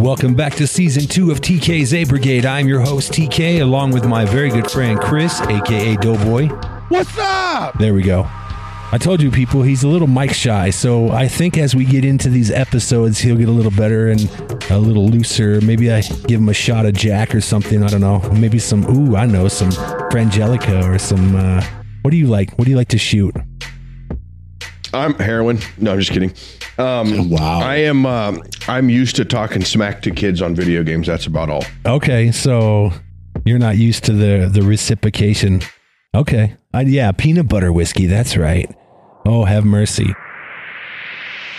Welcome back to season two of TK's A Brigade. I'm your host, TK, along with my very good friend Chris, aka Doughboy. What's up? There we go. I told you, people, he's a little mic shy. So I think as we get into these episodes, he'll get a little better and a little looser. Maybe I give him a shot of Jack or something. I don't know. Maybe some, ooh, I know, some Frangelico or some, uh, what do you like? What do you like to shoot? I'm heroin. No, I'm just kidding. Um, Wow. I am. Um, I'm used to talking smack to kids on video games. That's about all. Okay, so you're not used to the the reciprocation. Okay, uh, yeah, peanut butter whiskey. That's right. Oh, have mercy,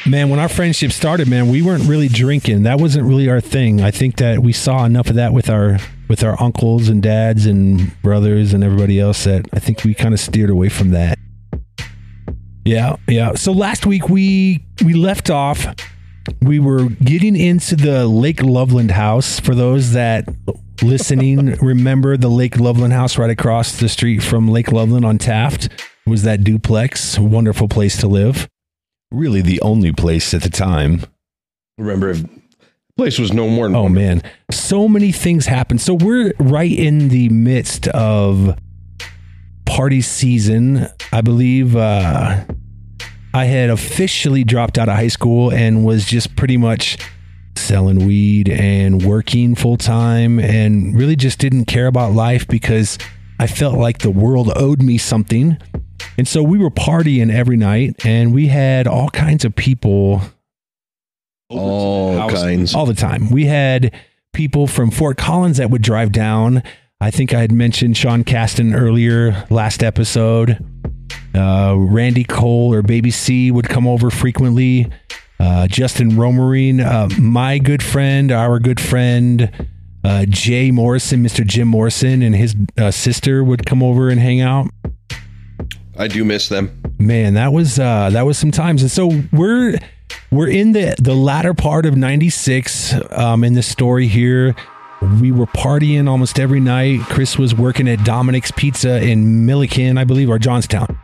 man. When our friendship started, man, we weren't really drinking. That wasn't really our thing. I think that we saw enough of that with our with our uncles and dads and brothers and everybody else that I think we kind of steered away from that. Yeah, yeah. So last week we we left off we were getting into the Lake Loveland house. For those that listening remember the Lake Loveland house right across the street from Lake Loveland on Taft was that duplex, wonderful place to live. really the only place at the time. Remember, if place was no more. Than Oh man, so many things happened. So we're right in the midst of party season. I believe uh, I had officially dropped out of high school and was just pretty much selling weed and working full time and really just didn't care about life because I felt like the world owed me something. And so we were partying every night and we had all kinds of people all kinds. all the time. We had people from Fort Collins that would drive down. I think I had mentioned Sean Caston earlier last episode. Uh, Randy Cole or Baby C would come over frequently. Uh, Justin Romerine, uh, my good friend, our good friend, uh, Jay Morrison, Mr. Jim Morrison, and his uh, sister would come over and hang out I do miss them. man that was uh that was some times and so we're we're in the the latter part of 96 um in the story here we were partying almost every night. Chris was working at dominic's pizza in milliken i believe or johnstown.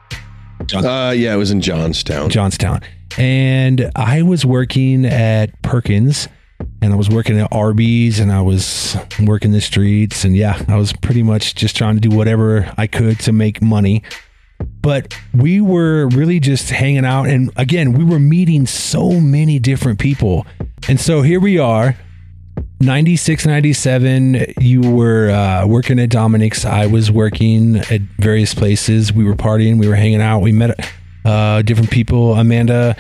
Uh, yeah, it was in Johnstown. johnstown. And i was working at perkins and i was working at arby's and i was working the streets and yeah i was pretty much just trying to do whatever i could to make money. But we were really just hanging out and again we were meeting so many different people. And so here we are 96 97 you were uh, working at dominic's i was working at various places we were partying we were hanging out we met uh, different people amanda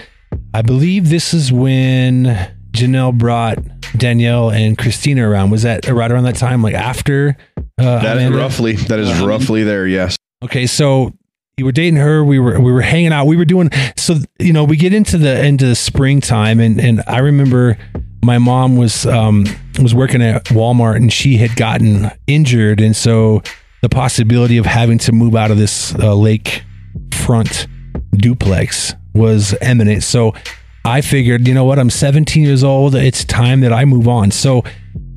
i believe this is when janelle brought danielle and christina around was that right around that time like after uh, That is roughly. That is roughly there. Yes. Okay, so you were dating her. We were we were hanging out. We were doing so. You know, we get into the into the springtime, and and I remember my mom was um was working at Walmart, and she had gotten injured, and so the possibility of having to move out of this uh, lake front duplex was imminent. So I figured, you know what? I'm 17 years old. It's time that I move on. So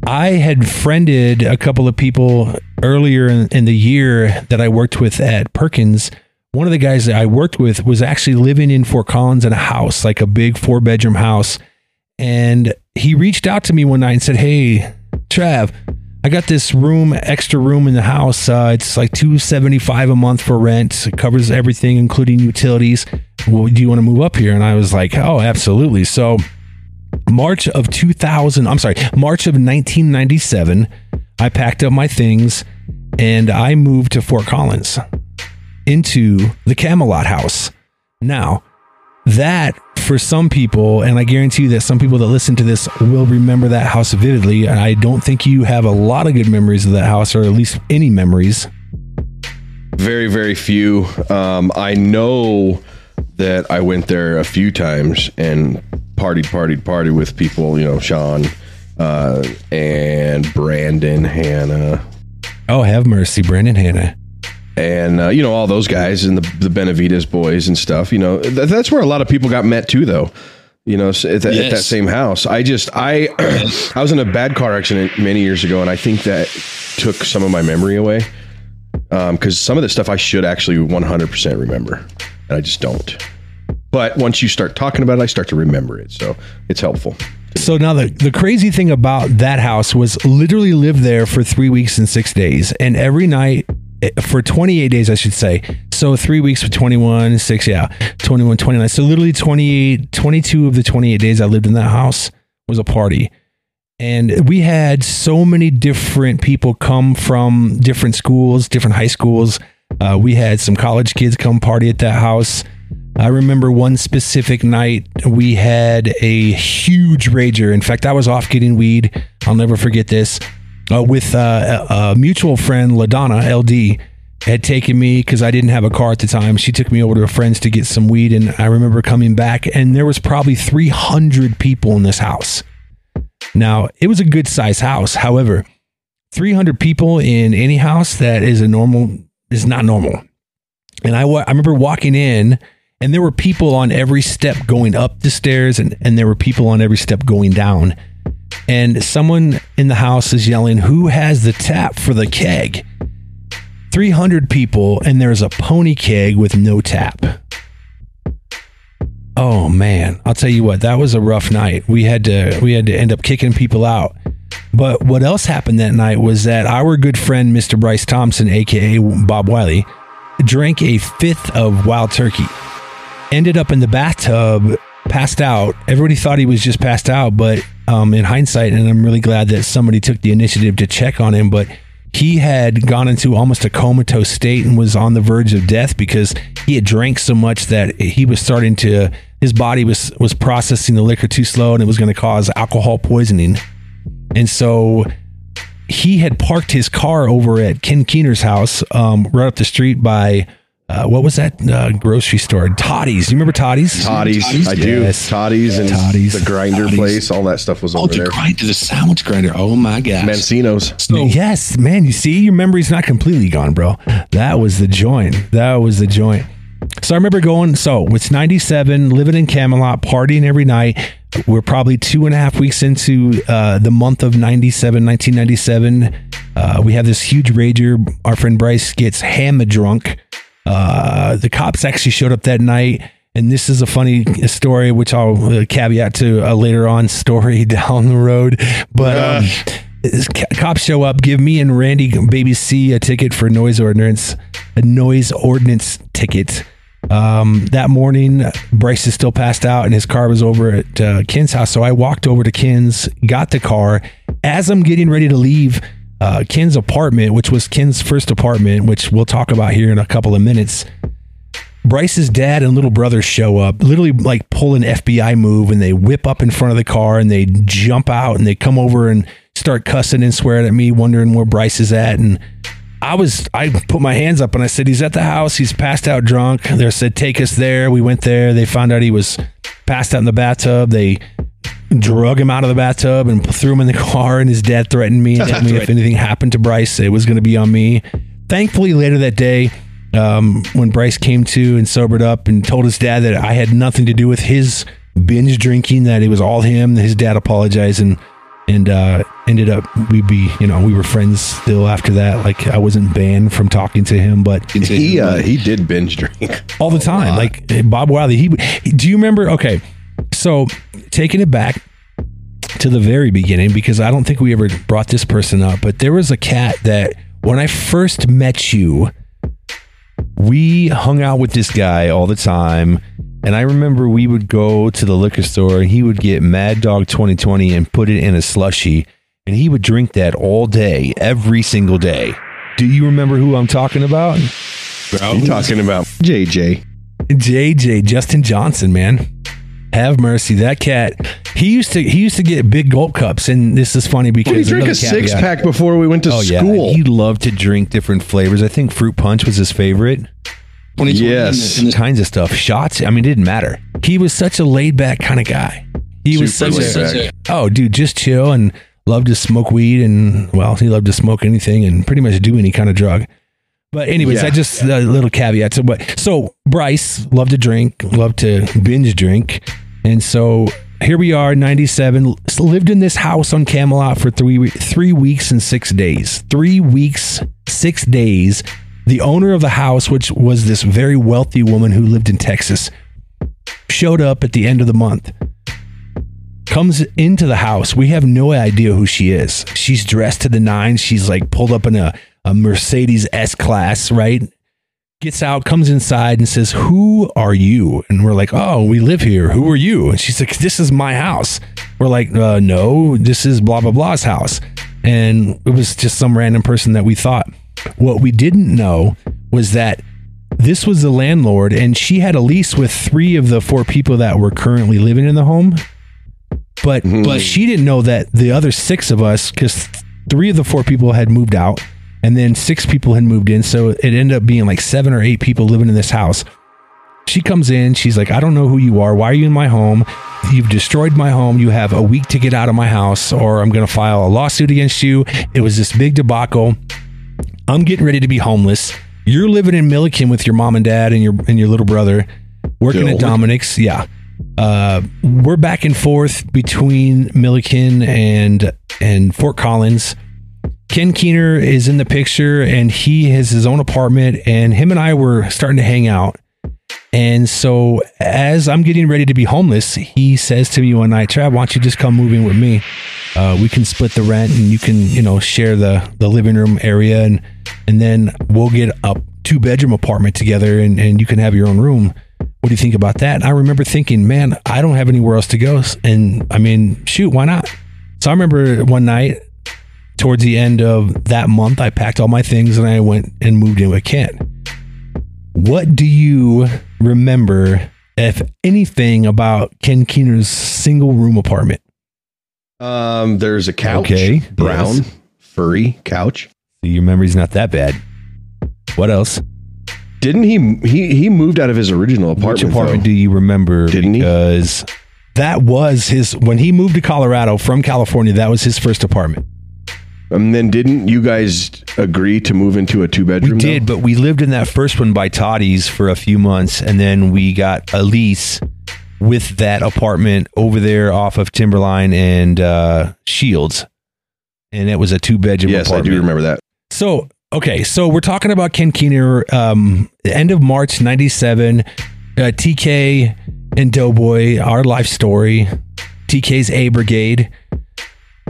I had friended a couple of people earlier in, in the year that I worked with at Perkins. One of the guys that I worked with was actually living in Fort Collins in a house, like a big four bedroom house. And he reached out to me one night and said, Hey, Trav, I got this room, extra room in the house. Uh, it's like two seventy five a month for rent. It covers everything, including utilities. Well, do you want to move up here? And I was like, Oh, absolutely. So March of 2000, I'm sorry, March of 1997, I packed up my things and I moved to Fort Collins into the Camelot house. Now, that for some people, and I guarantee you that some people that listen to this will remember that house vividly. And I don't think you have a lot of good memories of that house, or at least any memories. Very, very few. Um, I know that I went there a few times and partied, partied, partied with people. You know, Sean uh, and Brandon, Hannah, Oh, have mercy, Brandon Hannah. And uh, you know all those guys and the the Benavides boys and stuff. You know, th- that's where a lot of people got met too, though. You know, s- at, that- at that same house. I just I I was in a bad car accident many years ago, and I think that took some of my memory away. Because some of the stuff I should actually 100% remember, and I just don't. But once you start talking about it, I start to remember it, so it's helpful. So now the, the crazy thing about that house was literally lived there for three weeks and six days. And every night for 28 days, I should say. So three weeks for 21, six, yeah, 21, 29. So literally 28, 22 of the 28 days I lived in that house was a party. And we had so many different people come from different schools, different high schools. Uh, we had some college kids come party at that house. I remember one specific night we had a huge rager. In fact, I was off getting weed. I'll never forget this. Uh, with uh, a, a mutual friend, LaDonna LD, had taken me because I didn't have a car at the time. She took me over to a friend's to get some weed, and I remember coming back, and there was probably 300 people in this house. Now, it was a good size house. However, 300 people in any house that is a normal is not normal. And I, I remember walking in and there were people on every step going up the stairs and, and there were people on every step going down and someone in the house is yelling who has the tap for the keg? 300 people and there's a pony keg with no tap. Oh man. I'll tell you what that was a rough night. We had to we had to end up kicking people out. But what else happened that night was that our good friend mr bryce thompson aka bob wiley drank a fifth of wild turkey. Ended up in the bathtub, passed out. Everybody thought he was just passed out, but um, in hindsight, and I'm really glad that somebody took the initiative to check on him, but he had gone into almost a comatose state and was on the verge of death because he had drank so much that he was starting to his body was was processing the liquor too slow and it was going to cause alcohol poisoning. And so he had parked his car over at Ken Keener's house, um, right up the street by uh, what was that uh, grocery store? Toddy's. You remember Toddy's? Toddy's, I do. Yes. Toddy's and Toddy's. the grinder Toddy's. place, all that stuff was Oh, over the there. grinder, the sandwich grinder. Oh my gosh. Mancino's. So, Yes, man. You see, your memory's not completely gone, bro. That was the joint. That was the joint. So I remember going. So it's '97, living in Camelot, partying every night. We're probably two and a half weeks into uh, the month of '97, 1997. Uh, we have this huge rager. Our friend Bryce gets hammer drunk. Uh, the cops actually showed up that night. And this is a funny story, which I'll uh, caveat to a later on story down the road. But um, cops show up, give me and Randy Baby C a ticket for noise ordinance, a noise ordinance ticket. Um, that morning, Bryce is still passed out, and his car was over at uh, Ken's house. So I walked over to Ken's, got the car. As I'm getting ready to leave uh, Ken's apartment, which was Ken's first apartment, which we'll talk about here in a couple of minutes. Bryce's dad and little brother show up, literally like pull an FBI move, and they whip up in front of the car and they jump out and they come over and start cussing and swearing at me, wondering where Bryce is at. And I was, I put my hands up and I said, He's at the house. He's passed out drunk. They said, Take us there. We went there. They found out he was passed out in the bathtub. They drug him out of the bathtub and threw him in the car. And his dad threatened me and told me if anything happened to Bryce, it was going to be on me. Thankfully, later that day, um, when Bryce came to and sobered up and told his dad that I had nothing to do with his binge drinking, that it was all him, his dad apologized and and uh, ended up we'd be you know we were friends still after that. Like I wasn't banned from talking to him, but He uh, he did binge drink. all the time. Like Bob Wiley. He do you remember? Okay, so taking it back to the very beginning because I don't think we ever brought this person up, but there was a cat that when I first met you, we hung out with this guy all the time. And I remember we would go to the liquor store and he would get Mad Dog 2020 and put it in a slushy. And he would drink that all day, every single day. Do you remember who I'm talking about? I'm talking about JJ. JJ Justin Johnson, man. Have mercy. That cat. He used to he used to get big gulp cups, and this is funny because He drank a six caveat- pack before we went to Oh yeah, school. he loved to drink different flavors. I think fruit punch was his favorite. 2020 Yes. in the- in the- Kinds of stuff. Shots. I mean, it didn't matter. He was such a laid back kind of guy. He was such a back. oh dude, just chill and loved to smoke weed and well, he loved to smoke anything and pretty much do any kind of drug. But anyways, Yeah. I just a little caveat. So, but so Bryce loved to drink, loved to binge drink, and so here we are, ninety seven. Lived in this house on Camelot for three three weeks and six days. Three weeks, six days. The owner of the house, which was this very wealthy woman who lived in Texas, showed up at the end of the month. comes into the house. We have no idea who she is. She's dressed to the nines. She's like pulled up in a, a Mercedes S class, right? Gets out, comes inside, and says, Who are you? And we're like, Oh, we live here. Who are you? And she's like, This is my house. We're like, uh, No, this is blah, blah, blah's house. And it was just some random person that we thought. What we didn't know was that this was the landlord, and she had a lease with three of the four people that were currently living in the home. But but she didn't know that the other six of us, because three of the four people had moved out, and then six people had moved in, so it ended up being like seven or eight people living in this house. She comes in, she's like, I don't know who you are. Why are you in my home? You've destroyed my home. You have a week to get out of my house, or I'm going to file a lawsuit against you. It was this big debacle. I'm getting ready to be homeless. You're living in Milliken with your mom and dad and your and your little brother, working at Dominic's. Yeah, uh, we're back and forth between Milliken and and Fort Collins. Ken Keener is in the picture, and he has his own apartment, and him and I were starting to hang out. And so, as I'm getting ready to be homeless, he says to me one night, "Trav, why don't you just come move in with me? Uh, we can split the rent, and you can, you know, share the the living room area, and and then we'll get a two bedroom apartment together, and and you can have your own room. What do you think about that?" And I remember thinking, "Man, I don't have anywhere else to go, and I mean, shoot, why not?" So I remember one night towards the end of that month, I packed all my things and I went and moved in with Ken. What do you remember, if anything, about Ken Keener's single room apartment? Um, there's a couch, Okay, brown, yes. furry couch. Your memory's not that bad. What else? Didn't he? He he moved out of his original Which apartment. apartment though. do you remember? Didn't he? because that was his when he moved to Colorado from California. That was his first apartment. And then didn't you guys agree to move into a two bedroom? We did, but we lived in that first one by Toddy's for a few months, and then we got a lease with that apartment over there off of Timberline and uh, Shields, and it was a two bedroom. Yes, I apartment. do remember that. So okay, so we're talking about Ken Keener, um, end of March '97. Uh, TK and Doughboy, our life story. TK's A Brigade.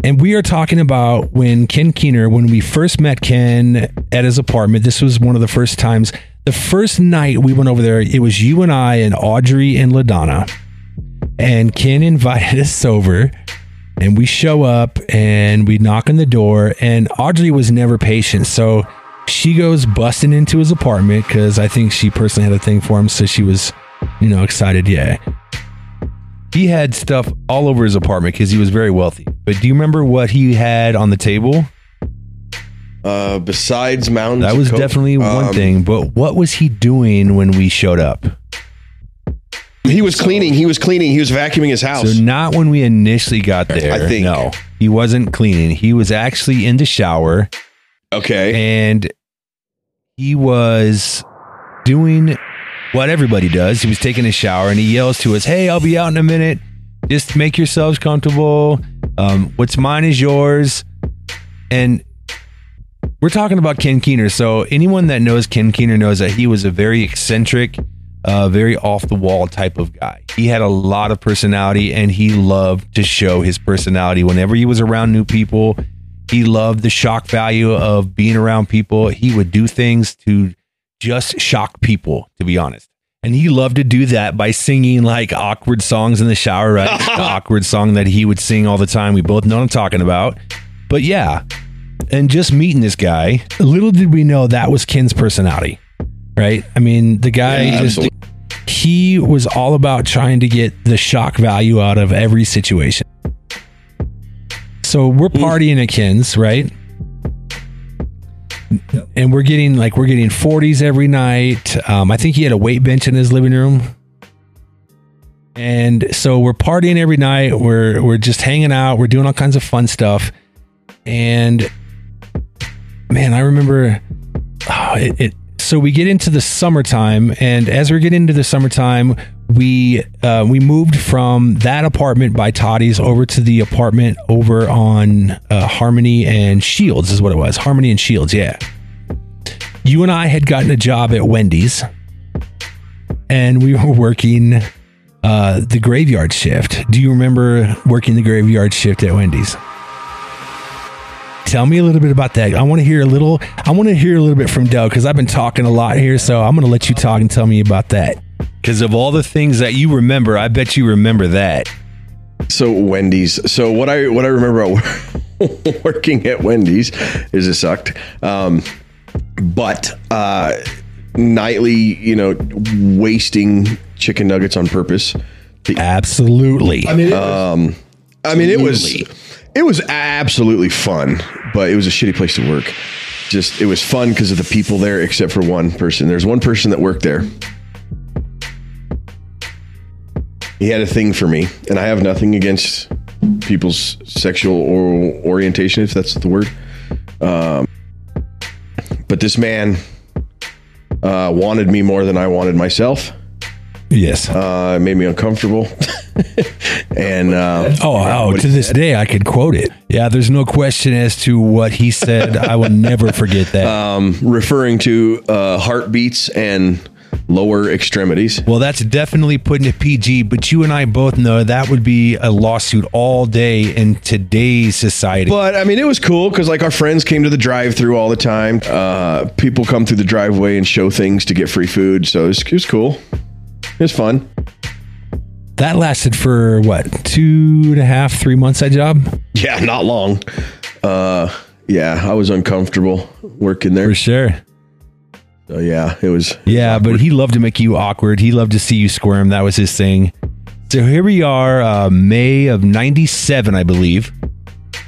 And we are talking about when Ken Keener, when we first met Ken at his apartment, this was one of the first times. The first night we went over there, it was you and I and Audrey and LaDonna. And Ken invited us over and we show up and we knock on the door and Audrey was never patient. So she goes busting into his apartment because I think she personally had a thing for him. So she was, you know, excited. Yeah. He had stuff all over his apartment because he was very wealthy. But do you remember what he had on the table? Uh, besides mountains, That was coke, definitely one um, thing. But what was he doing when we showed up? He was cleaning. He was cleaning. He was vacuuming his house. So not when we initially got there. I think- no, he wasn't cleaning. He was actually in the shower okay. and he was doing what everybody does. He was taking a shower and he yells to us, "Hey, I'll be out in a minute. Just make yourselves comfortable. Um, what's mine is yours." And we're talking about Ken Keener. So anyone that knows Ken Keener knows that he was a very eccentric, uh, very off the wall type of guy. He had a lot of personality and he loved to show his personality whenever he was around new people. He loved the shock value of being around people. He would do things to just shock people, to be honest. And he loved to do that by singing like awkward songs in the shower, right? the awkward song that he would sing all the time. We both know what I'm talking about. But yeah, and just meeting this guy, little did we know that was Ken's personality, right? I mean, the guy Yeah, just he was all about trying to get the shock value out of every situation. So we're mm. partying at Ken's, right? And we're getting like we're getting 40s every night. Um, I think he had a weight bench in his living room. And so we're partying every night. We're we're just hanging out. We're doing all kinds of fun stuff. And man, I remember oh, it, it. So we get into the summertime, and as we're getting into the summertime, we uh, we moved from that apartment by Toddy's over to the apartment over on uh, Harmony and Shields, is what it was. Harmony and Shields, yeah. You and I had gotten a job at Wendy's, and we were working uh, the graveyard shift. Do you remember working the graveyard shift at Wendy's? Tell me a little bit about that. I want to hear a little. I want to hear a little bit from Doug because I've been talking a lot here. So I'm going to let you talk and tell me about that. Because of all the things that you remember, I bet you remember that. So Wendy's. So what I what I remember about working at Wendy's is it sucked. Um, but uh, nightly, you know, wasting chicken nuggets on purpose. Absolutely. I mean, it was it was absolutely fun, but it was a shitty place to work. Just it was fun because of the people there, except for one person. There's one person that worked there. He had a thing for me, and I have nothing against people's sexual or orientation, if that's the word. Um, but this man uh, wanted me more than I wanted myself. Yes. Uh, it made me uncomfortable, and uh, Oh, oh, to this day, I could quote it. Yeah, there's no question as to what he said. I will never forget that. um, referring to uh, heartbeats and lower extremities. well, that's definitely putting it PG, but you and I both know that would be a lawsuit all day in today's society. But I mean, it was cool because like our friends came to the drive-through all the time. Uh, people come through the driveway and show things to get free food, so it was, it was cool. It was fun. that lasted for what, two and a half, three months, that job? Yeah, not long. Uh, yeah, I was uncomfortable working there. For sure. So yeah, it was. Yeah, but he loved to make you awkward. He loved to see you squirm. That was his thing. So here we are, uh, May of 97, I believe.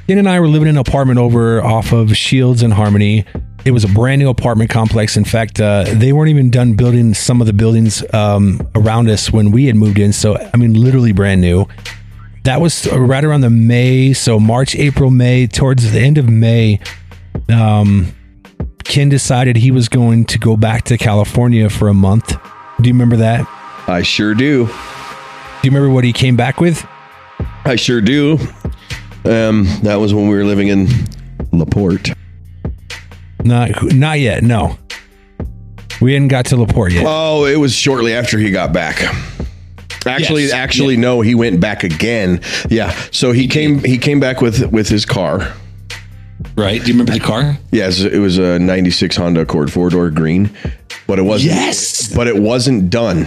Ken and I were living in an apartment over off of Shields and Harmony. It was a brand new apartment complex. In fact, uh, they weren't even done building some of the buildings um, around us when we had moved in. So, I mean, literally brand new. That was right around the May, so March, April, May, towards the end of May. Um, Ken decided he was going to go back to California for a month. Do you remember that? I sure do. Do you remember what he came back with? I sure do. Um, that was when we were living in Laporte. Not not yet. No, we hadn't got to Laporte yet. Oh, it was shortly after he got back. Actually, Yes. actually, no, he went back again. Yeah, so he came he came back with with his car. Right? Do you remember the car? Yes, it was a '96 Honda Accord four door green, but it wasn't. Yes. but it wasn't done.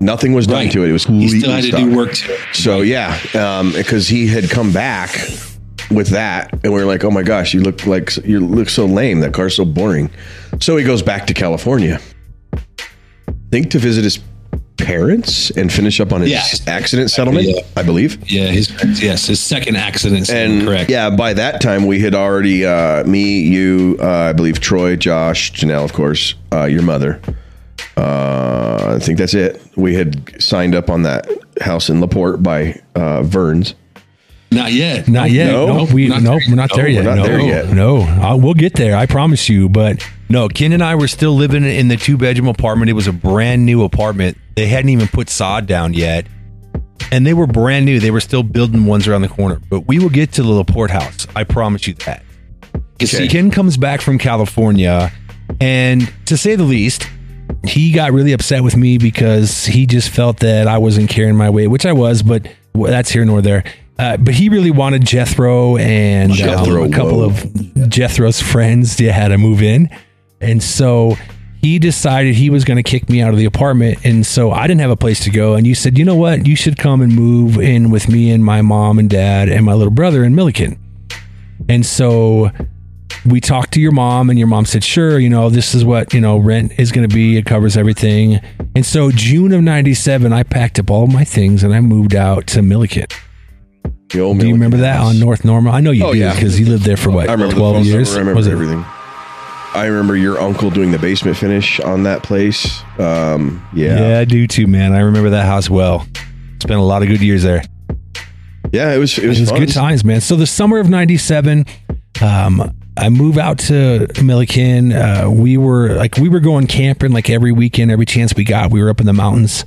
Nothing was done Right. to it. It was He still had to stock. do work to it. So yeah, um, because he had come back with that, and we are like, "Oh my gosh, you look like you look so lame. That car's so boring." So he goes back to California, I think to visit his parents and finish up on his Yeah. accident settlement, Yeah. I believe. Yeah, his yes, his second accident. And correct. yeah, by that time we had already uh, me, you, uh, I believe Troy, Josh, Janelle, of course, uh, your mother. Uh, I think that's it. We had signed up on that house in Laporte by uh, Vern's. Not yet. Not yet. No, No, we not nope, we're not No, there we're yet. not no, there yet. No, uh, we'll get there. I promise you. But no, Ken and I were still living in the two bedroom apartment. It was a brand new apartment. They hadn't even put sod down yet, and they were brand new. They were still building ones around the corner. But we will get to the Laporte house. I promise you that. Okay. Ken comes back from California, and to say the least, he got really upset with me because he just felt that I wasn't carrying my weight, which I was, but that's here nor there. Uh, but he really wanted Jethro and um, a couple whoa. of Jethro's friends to had to move in, and so he decided he was going to kick me out of the apartment, and so I didn't have a place to go. And you said, you know what, you should come and move in with me and my mom and dad and my little brother in Milliken. And so we talked to your mom and your mom said sure you know this is what you know rent is going to be it covers everything and so june of 97 i packed up all my things and i moved out to milliken The old do you remember that house. on north normal i know you Oh, do yeah. because you lived there for what I remember 12 the years I remember Was it- everything. I remember your uncle doing the basement finish on that place. Um, yeah. yeah. i do too man i remember that house well spent a lot of good years there yeah, It was it was, it was good times, man. So the summer of '97, um, I move out to Milliken. Uh, we were like we were going camping like every weekend, every chance we got. We were up in the mountains,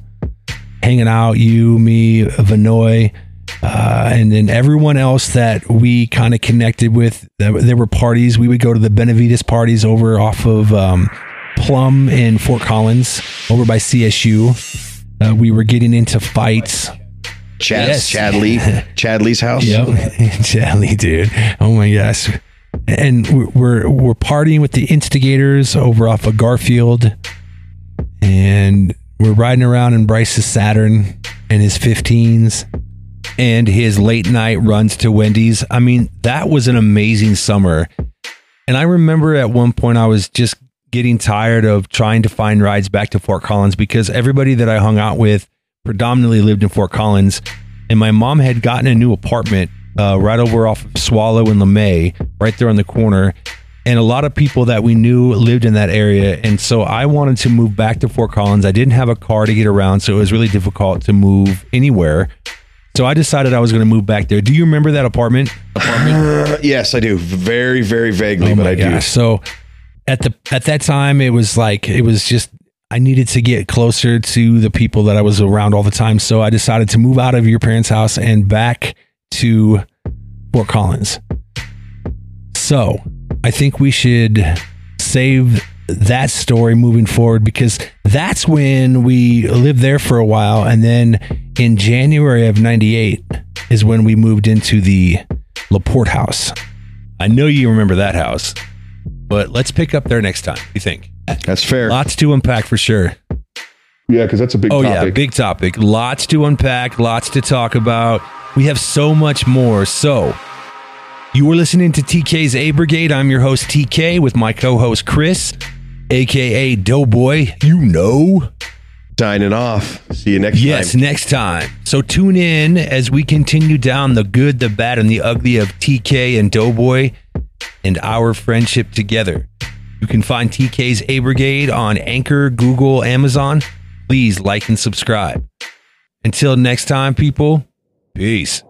hanging out. You, me, Vanoy, uh, and then everyone else that we kind of connected with. There there were parties. We would go to the Benavides parties over off of um, Plum in Fort Collins, over by CSU. Uh, we were getting into fights. Chad, Yes. Chad Lee, Chad Lee's house. Yep, Charlie, dude. Oh my gosh. And we're we're we're partying with the instigators over off of Garfield, and we're riding around in Bryce's Saturn and his 15s, and his late night runs to Wendy's. I mean, that was an amazing summer. And I remember at one point I was just getting tired of trying to find rides back to Fort Collins because everybody that I hung out with predominantly lived in Fort Collins, and my mom had gotten a new apartment uh, right over off of Swallow and LeMay, right there on the corner. And a lot of people that we knew lived in that area. And so I wanted to move back to Fort Collins. I didn't have a car to get around, so it was really difficult to move anywhere. So I decided I was going to move back there. Do you remember that apartment? Uh, yes, I do. Very, very vaguely, but I do. So at the at that time, it was like it was just I needed to get closer to the people that I was around all the time. So I decided to move out of your parents' house and back to Fort Collins. So I think we should save that story moving forward because that's when we lived there for a while. And then in January of 98 is when we moved into the LaPorte house. I know you remember that house, but let's pick up there next time. You think? That's fair. Lots to unpack for sure. Yeah, because that's a big Oh yeah, big topic. Lots to unpack, lots to talk about. We have so much more. So, you were listening to TK's A Brigade. I'm your host TK with my co-host Chris, aka Doughboy. You know. Signing off. See you next Yes, time. Yes, next time. So tune in as we continue down the good, the bad, and the ugly of TK and Doughboy and our friendship together. You can find TK's A Brigade on Anchor, Google, Amazon. Please like and subscribe. Until next time, people, peace.